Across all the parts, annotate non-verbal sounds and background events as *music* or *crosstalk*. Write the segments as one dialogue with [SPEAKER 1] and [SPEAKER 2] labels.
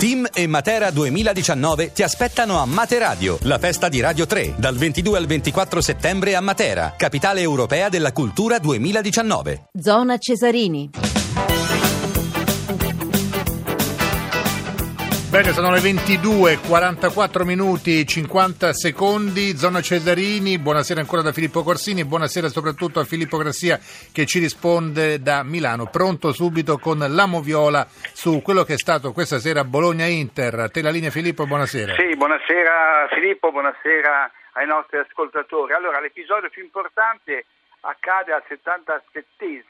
[SPEAKER 1] Team e Matera 2019 ti aspettano a Materadio, la festa di Radio 3, dal 22 al 24 settembre a Matera, capitale europea della cultura 2019.
[SPEAKER 2] Zona Cesarini.
[SPEAKER 3] Bene, sono le 22, 44 minuti, 50 secondi. Zona Cesarini, buonasera ancora da Filippo Corsini, buonasera soprattutto a Filippo Grassia che ci risponde da Milano. Pronto subito con la Moviola su quello che è stato questa sera Bologna-Inter. A te la linea Filippo, buonasera.
[SPEAKER 4] Sì, buonasera Filippo, buonasera ai nostri ascoltatori. Allora, l'episodio più importante accade al 77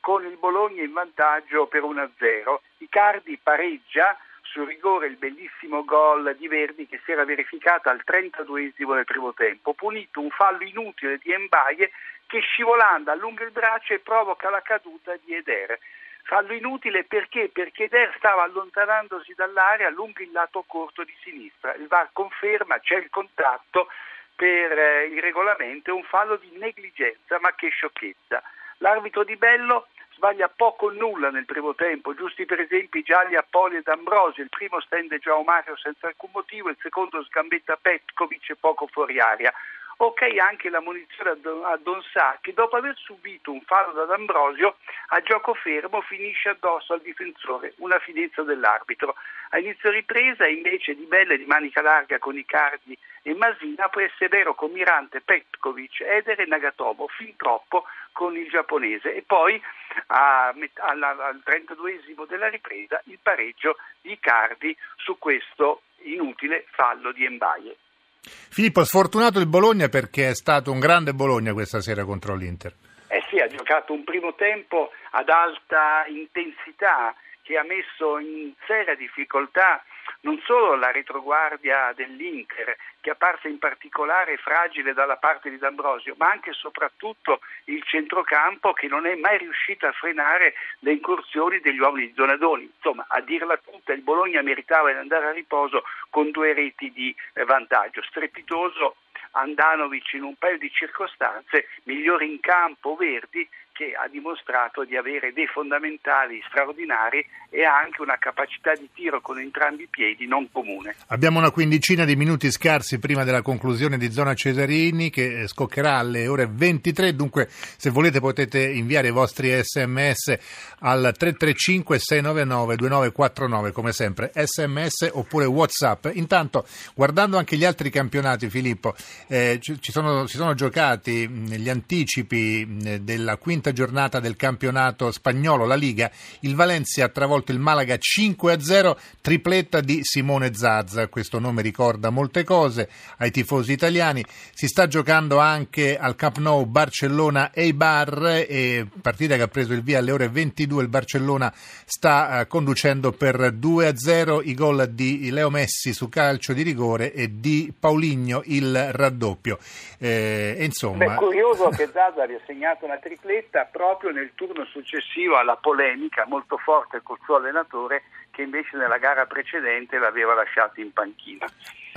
[SPEAKER 4] con il Bologna in vantaggio per 1-0. Icardi pareggia sul rigore il bellissimo gol di Verdi che si era verificato al 32esimo del primo tempo, punito un fallo inutile di Embaye che scivolando allunga il braccio e provoca la caduta di Eder. Fallo inutile perché? Perché Eder stava allontanandosi dall'area lungo il lato corto di sinistra. Il VAR conferma, c'è il contatto per eh, il regolamento, è un fallo di negligenza, ma che sciocchezza. L'arbitro di Bello sbaglia poco o nulla nel primo tempo, giusti per esempio gialli a Poli ed Ambrosio, il primo stende Joao Mario senza alcun motivo, il secondo sgambetta Petkovic poco fuori aria. Ok anche la munizione a Don Sa che dopo aver subito un fallo da D'Ambrosio a gioco fermo finisce addosso al difensore, una finezza dell'arbitro. A inizio ripresa invece di Belle di manica larga con Icardi e Masina vero con Mirante, Petkovic, Eder e Nagatomo, fin troppo con il giapponese. E poi a, alla, al 32esimo della ripresa il pareggio di Icardi su questo inutile fallo di Embaye.
[SPEAKER 3] Filippo, sfortunato il Bologna perché è stato un grande Bologna questa sera contro l'Inter.
[SPEAKER 4] Eh sì, ha giocato un primo tempo ad alta intensità che ha messo in seria difficoltà non solo la retroguardia dell'Inter, che apparsa in particolare fragile dalla parte di D'Ambrosio, ma anche e soprattutto il centrocampo che non è mai riuscito a frenare le incursioni degli uomini di Donadoni. Insomma, a dirla tutta, il Bologna meritava di andare a riposo con due reti di vantaggio. Strepitoso Andanovic in un paio di circostanze, migliore in campo Verdi che ha dimostrato di avere dei fondamentali straordinari e ha anche una capacità di tiro con entrambi i piedi non comune.
[SPEAKER 3] Abbiamo una quindicina di minuti scarsi prima della conclusione di Zona Cesarini che scoccherà alle ore 23, dunque se volete potete inviare i vostri sms al 335 699 2949 come sempre, sms oppure whatsapp. Intanto guardando anche gli altri campionati Filippo, eh, ci sono, si sono giocati gli anticipi della quinta quinta giornata del campionato spagnolo, la Liga, il Valencia ha travolto il Malaga 5-0, tripletta di Simone Zazza. Questo nome ricorda molte cose ai tifosi italiani. Si sta giocando anche al Camp Nou Barcellona Eibar, e partita che ha preso il via alle ore 22. Il Barcellona sta eh, conducendo per 2-0 i gol di Leo Messi su calcio di rigore e di Pauligno il raddoppio.
[SPEAKER 4] Eh, insomma... Beh, curioso *laughs* che Zazza abbia segnato una tripletta proprio nel turno successivo alla polemica molto forte col suo allenatore che invece nella gara precedente l'aveva lasciato in panchina.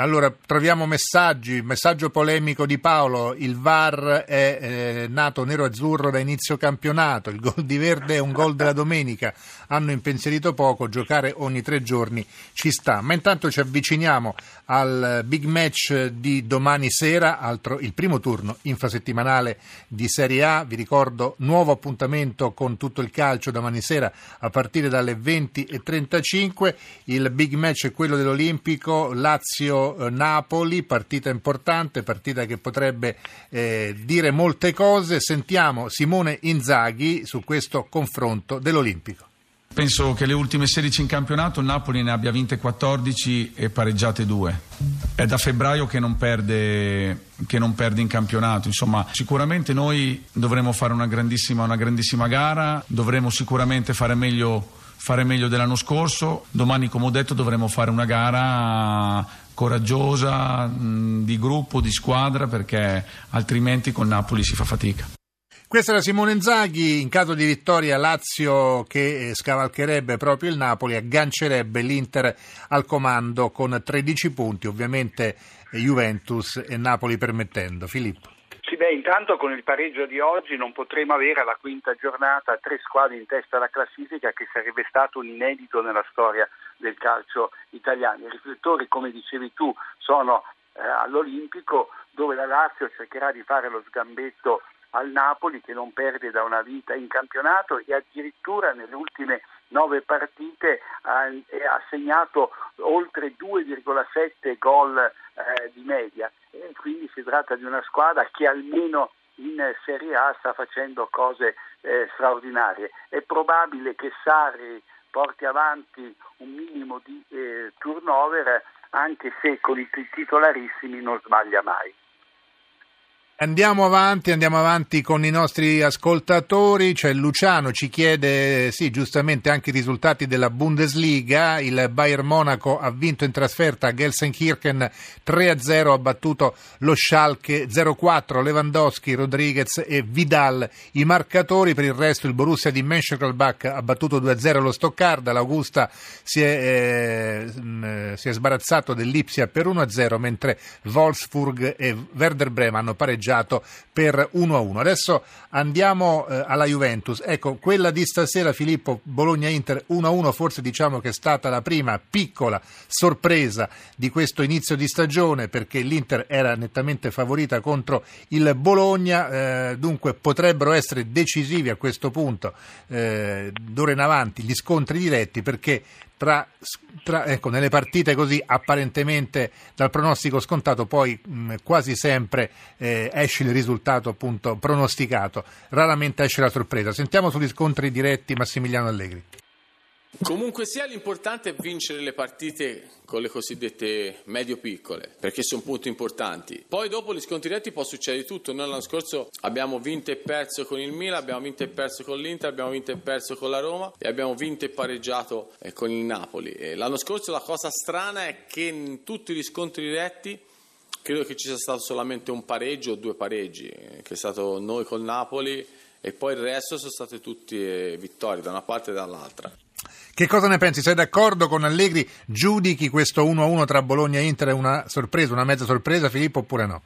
[SPEAKER 3] Allora, troviamo messaggi, messaggio polemico di Paolo, il VAR è eh, nato nero-azzurro da inizio campionato, il gol di Verde è un gol della domenica, hanno impensierito poco, giocare ogni tre giorni ci sta. Ma intanto ci avviciniamo al big match di domani sera, altro, il primo turno infrasettimanale di Serie A, vi ricordo nuovo appuntamento con tutto il calcio domani sera a partire dalle 20.35, il big match è quello dell'Olimpico Lazio eh, partita importante, partita che potrebbe eh, dire molte cose. Sentiamo Simone Inzaghi su questo confronto dell'Olimpico.
[SPEAKER 5] Penso che le ultime 16 in campionato Napoli ne abbia vinte 14 e pareggiate 2. È da febbraio che non perde, che non perde in campionato. Insomma, sicuramente noi dovremo fare una grandissima, una grandissima gara, dovremo sicuramente fare meglio fare meglio dell'anno scorso. Domani, come ho detto, dovremo fare una gara coraggiosa, di gruppo, di squadra, perché altrimenti con Napoli si fa fatica.
[SPEAKER 3] Questa era Simone Zaghi, in caso di vittoria Lazio che eh, scavalcherebbe proprio il Napoli, aggancerebbe l'Inter al comando con 13 punti, ovviamente Juventus e Napoli permettendo. Filippo.
[SPEAKER 4] Sì, beh, intanto con il pareggio di oggi non potremo avere alla quinta giornata tre squadre in testa alla classifica che sarebbe stato un inedito nella storia del calcio italiano. I riflettori, come dicevi tu, sono eh, all'Olimpico dove la Lazio cercherà di fare lo sgambetto al Napoli che non perde da una vita in campionato e addirittura nelle ultime nove partite ha, ha segnato oltre 2,7 gol eh, di media quindi si tratta di una squadra che almeno in Serie A sta facendo cose eh, straordinarie. È probabile che Sarri porti avanti un minimo di eh, turnover anche se con i titolarissimi non sbaglia mai.
[SPEAKER 3] Andiamo avanti, andiamo avanti con i nostri ascoltatori. C'è Luciano, ci chiede, sì, giustamente anche i risultati della Bundesliga. Il Bayern Monaco ha vinto in trasferta a Gelsenkirchen 3-0, ha battuto lo Schalke 0-4, Lewandowski, Rodriguez e Vidal i marcatori. Per il resto il Borussia di Mönchengladbach ha battuto 2-0 lo Stoccarda, l'Augusta si è, eh, si è sbarazzato dell'Ipsia per 1-0, mentre Wolfsburg e Werder Bremen hanno pareggiato pareggiato per 1-1. Adesso andiamo eh, alla Juventus. Ecco, quella di stasera, Filippo, Bologna-Inter 1-1, forse diciamo che è stata la prima piccola sorpresa di questo inizio di stagione perché l'Inter era nettamente favorita contro il Bologna, eh, dunque potrebbero essere decisivi a questo punto eh, d'ora in avanti gli scontri diretti perché tra, tra, ecco, nelle partite così apparentemente dal pronostico scontato poi mh, quasi sempre eh, esce il risultato appunto pronosticato, raramente esce la sorpresa. Sentiamo sugli scontri diretti Massimiliano Allegri.
[SPEAKER 2] Comunque sia, l'importante è vincere le partite con le cosiddette medio-piccole, perché sono punti importanti. Poi dopo gli scontri diretti può succedere tutto. Noi l'anno scorso abbiamo vinto e perso con il Milan, abbiamo vinto e perso con l'Inter, abbiamo vinto e perso con la Roma e abbiamo vinto e pareggiato eh, con il Napoli. E l'anno scorso la cosa strana è che in tutti gli scontri diretti credo che ci sia stato solamente un pareggio o due pareggi, eh, che è stato noi col Napoli e poi il resto sono state tutte vittorie da una parte e dall'altra.
[SPEAKER 3] Che cosa ne pensi? Sei d'accordo con Allegri? Giudichi questo 1-1 tra Bologna e Inter una sorpresa, una mezza sorpresa, Filippo, oppure no?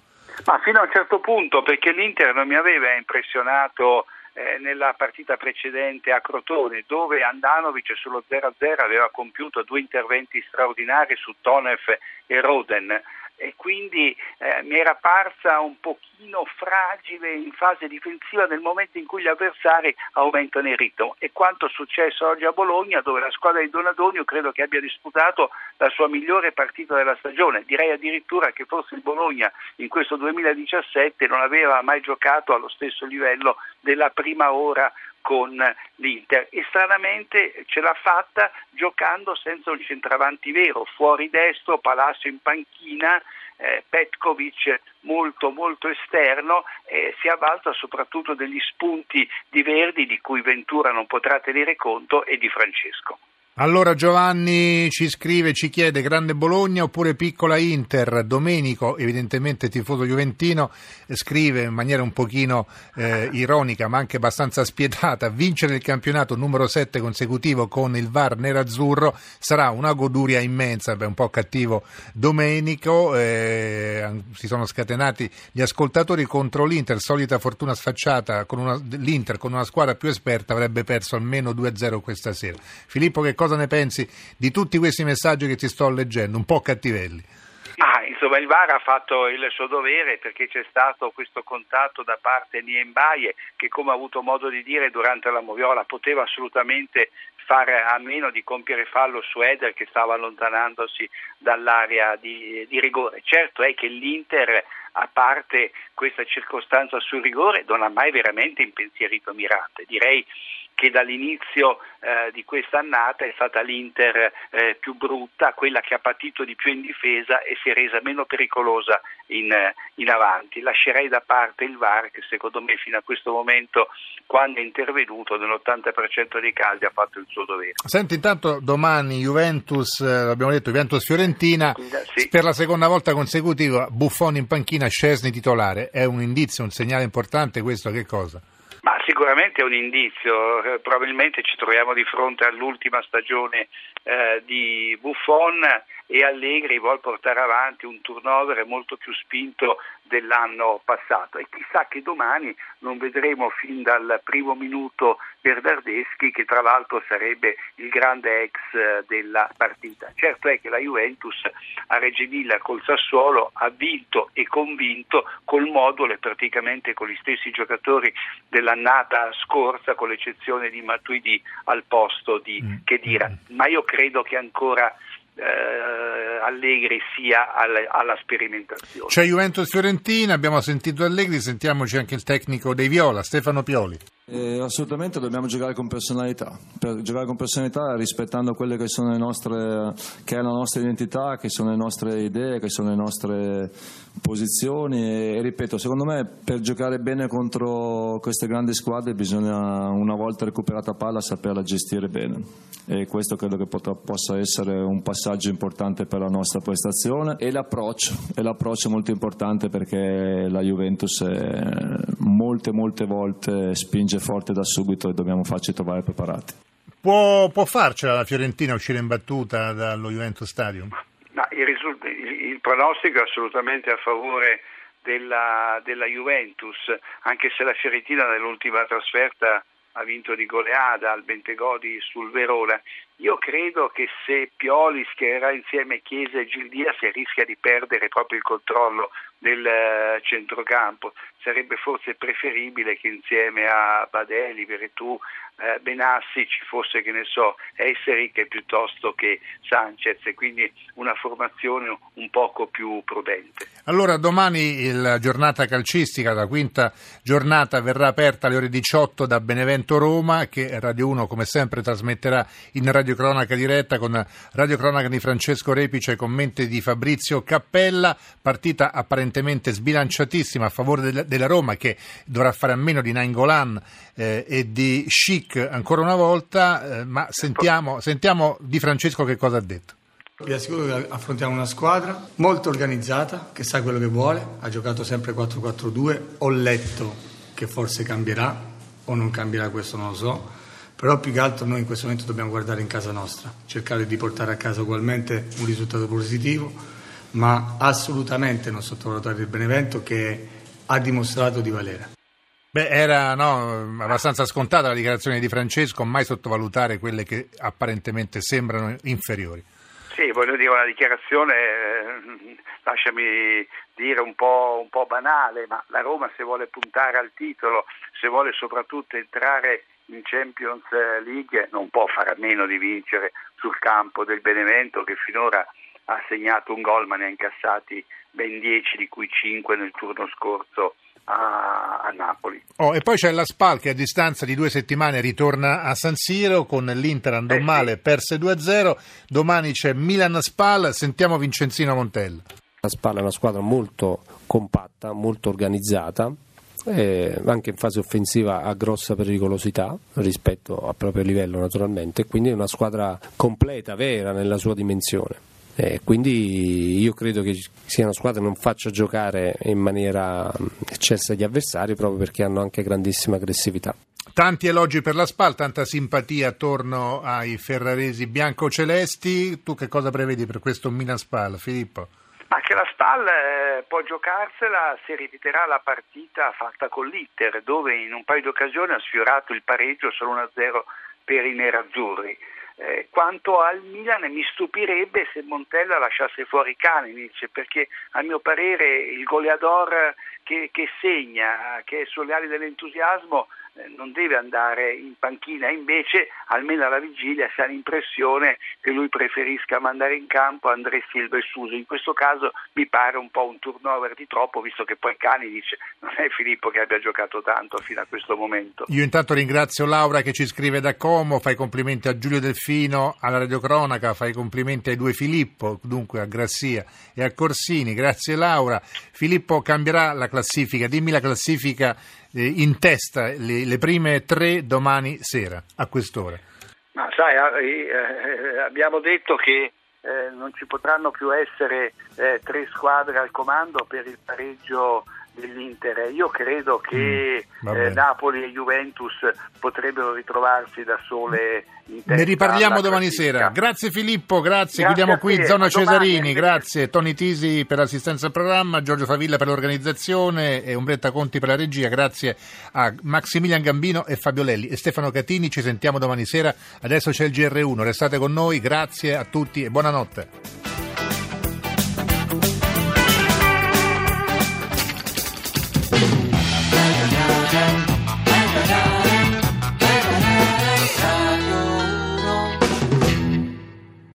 [SPEAKER 4] Ma fino a un certo punto, perché l'Inter non mi aveva impressionato eh, nella partita precedente a Crotone, dove Andanovic sullo 0-0 aveva compiuto due interventi straordinari su Tonef e Roden e quindi eh, mi era parsa un pochino fragile in fase difensiva nel momento in cui gli avversari aumentano il ritmo. E quanto è successo oggi a Bologna dove la squadra di Donadonio credo che abbia disputato la sua migliore partita della stagione. Direi addirittura che forse il Bologna in questo 2017 non aveva mai giocato allo stesso livello della prima ora con l'Inter e stranamente ce l'ha fatta giocando senza un centravanti vero, fuori destro, Palacio in panchina, eh, Petkovic molto molto esterno eh, si avvalsa soprattutto degli spunti di Verdi di cui Ventura non potrà tenere conto e di Francesco.
[SPEAKER 3] Allora Giovanni ci scrive, ci chiede grande Bologna oppure piccola Inter. Domenico, evidentemente tifoso juventino, scrive in maniera un pochino eh, ironica ma anche abbastanza spietata, vincere il campionato numero 7 consecutivo con il VAR nerazzurro sarà una goduria immensa. Beh, un po' cattivo Domenico, eh, si sono scatenati gli ascoltatori contro l'Inter, solita fortuna sfacciata, con una, l'Inter con una squadra più esperta avrebbe perso almeno 2-0 questa sera. Filippo che cosa cosa ne pensi di tutti questi messaggi che ti sto leggendo, un po' cattivelli.
[SPEAKER 4] Ah, insomma, il VAR ha fatto il suo dovere perché c'è stato questo contatto da parte di Embaye che, come ha avuto modo di dire durante la moviola, poteva assolutamente fare a meno di compiere fallo su Eder che stava allontanandosi dall'area di, di rigore. Certo è che l'Inter, a parte questa circostanza sul rigore, non ha mai veramente impensierito Mirante. Direi che dall'inizio eh, di questa annata è stata l'Inter eh, più brutta, quella che ha patito di più in difesa e si è resa meno pericolosa in, in, avanti. Lascerei da parte il VAR che secondo me fino a questo momento quando è intervenuto nell'80% dei casi ha fatto il suo dovere.
[SPEAKER 3] Senti intanto domani Juventus, eh, l'abbiamo detto Juventus-Fiorentina, sì. per la seconda volta consecutiva Buffon in panchina, Scesni titolare, è un indizio, un segnale importante questo che cosa?
[SPEAKER 4] Sicuramente è un indizio, eh, probabilmente ci troviamo di fronte all'ultima stagione eh, di Buffon e Allegri vuole portare avanti un turnover molto più spinto dell'anno passato e chissà che domani non vedremo fin dal primo minuto Bernardeschi che tra l'altro sarebbe il grande ex eh, della partita. Certo è che la Juventus a Reggio Emilia col Sassuolo ha vinto e convinto col modulo e praticamente con gli stessi giocatori dell'annata scorsa con l'eccezione di Matuidi al posto di mm. Chedira, ma io credo che ancora eh, Allegri sia alla, alla, sperimentazione.
[SPEAKER 3] C'è Juventus Fiorentina, abbiamo sentito Allegri, sentiamoci anche il tecnico dei Viola, Stefano Pioli.
[SPEAKER 6] Eh, assolutamente dobbiamo giocare con personalità, per giocare con personalità rispettando quelle che sono le nostre, che è la nostra identità, che sono le nostre idee, che sono le nostre posizioni. E, e, ripeto, secondo me per giocare bene contro queste grandi squadre bisogna una volta recuperata palla saperla gestire bene. E questo credo che potrà, possa essere un passaggio importante per la nostra prestazione. E l'approccio, e l'approccio è molto importante perché la Juventus molte molte volte spinge spinge forte da subito e dobbiamo farci trovare preparati.
[SPEAKER 3] Può, può farcela la Fiorentina uscire in battuta dallo Juventus Stadium?
[SPEAKER 4] No, il, risult- il, il, pronostico è assolutamente a favore della, della Juventus, anche se la Fiorentina nell'ultima trasferta ha vinto di goleada al Bentegodi sul Verona. Io credo che se Pioli schiererà insieme Chiesa e Gildia si rischia di perdere proprio il controllo del eh, centrocampo. Sarebbe forse preferibile che insieme a Badeli, Veretù, eh, Benassi ci fosse, che ne so, Esseric piuttosto che Sanchez, e quindi una formazione un poco più prudente.
[SPEAKER 3] Allora domani la giornata calcistica, la quinta giornata verrà aperta alle ore 18 da Benevento Roma, che Radio 1 come sempre trasmetterà in radiocronaca diretta con radiocronaca di Francesco Repice e commenti di Fabrizio Cappella, partita apparentemente sbilanciatissima a favore della Roma che dovrà fare a meno di Nainggolan eh, e di Chic ancora una volta, eh, ma sentiamo, sentiamo Di Francesco che cosa ha detto.
[SPEAKER 7] Vi assicuro che affrontiamo una squadra molto organizzata, che sa quello che vuole, ha giocato sempre 4-4-2, ho letto che forse cambierà o non cambierà, questo non lo so, però più che altro noi in questo momento dobbiamo guardare in casa nostra, cercare di portare a casa ugualmente un risultato positivo, ma assolutamente non sottovalutare il Benevento che ha dimostrato di valere.
[SPEAKER 3] Beh, era no, abbastanza scontata la dichiarazione di Francesco, mai sottovalutare quelle che apparentemente sembrano inferiori.
[SPEAKER 4] Sì, voglio dire, una dichiarazione, eh, lasciami dire, un po', un po' banale, ma la Roma se vuole puntare al titolo, se vuole soprattutto entrare in Champions League, non può fare a meno di vincere sul campo del Benevento che finora ha segnato un gol ma ne ha incassati ben 10 di cui 5 nel turno scorso a, Napoli.
[SPEAKER 3] Oh, e poi c'è la Spal che a distanza di due settimane ritorna a San Siro con l'Inter andò eh male, sì. perse 2-0, domani c'è Milan-Spal, sentiamo Vincenzino Montella.
[SPEAKER 8] La Spal è una squadra molto compatta, molto organizzata, eh, anche in fase offensiva ha grossa pericolosità rispetto al proprio livello naturalmente, quindi è una squadra completa, vera nella sua dimensione. Eh, quindi io credo che sia una squadra che non faccia giocare in maniera eccessa gli avversari proprio perché hanno anche grandissima aggressività.
[SPEAKER 3] Tanti elogi per la SPAL, tanta simpatia attorno ai ferraresi bianco-celesti. Tu che cosa prevedi per questo Milan SPAL, Filippo?
[SPEAKER 4] Ma che la SPAL eh, può giocarsela se ripeterà la partita fatta con l'Iter, dove in un paio di occasioni ha sfiorato il pareggio solo 1-0 per i nerazzurri. Eh, quanto al Milan mi stupirebbe se Montella lasciasse fuori Kaninic perché a mio parere il goleador che, che segna, che è sulle ali dell'entusiasmo non deve andare in panchina, invece almeno alla vigilia si ha l'impressione che lui preferisca mandare in campo André Silva e Suso. In questo caso mi pare un po' un turnover di troppo, visto che poi Cani dice non è Filippo che abbia giocato tanto fino a questo momento.
[SPEAKER 3] Io intanto ringrazio Laura che ci scrive da Como, fai complimenti a Giulio Delfino, alla radiocronaca, fai complimenti ai due Filippo, dunque a Grassia e a Corsini. Grazie Laura. Filippo cambierà la classifica, dimmi la classifica eh, in testa le, le, prime tre domani sera, a quest'ora?
[SPEAKER 4] Ma sai, eh, eh, abbiamo detto che eh, non ci potranno più essere eh, tre squadre al comando per il pareggio dell'Inter. Io credo che
[SPEAKER 3] Mm,
[SPEAKER 4] eh, Napoli e Juventus potrebbero ritrovarsi da sole in testa
[SPEAKER 3] Ne riparliamo domani sera. Grazie Filippo, grazie.
[SPEAKER 4] Grazie
[SPEAKER 3] Chiudiamo qui
[SPEAKER 4] te,
[SPEAKER 3] Zona Cesarini, grazie. Tony Tisi per l'assistenza al programma, Giorgio Favilla per l'organizzazione e Umbretta Conti per la regia. Grazie a Maximilian Gambino e Fabio Lelli e Stefano Catini. Ci sentiamo domani sera. Adesso c'è il GR1. Restate con noi. Grazie a tutti e buonanotte.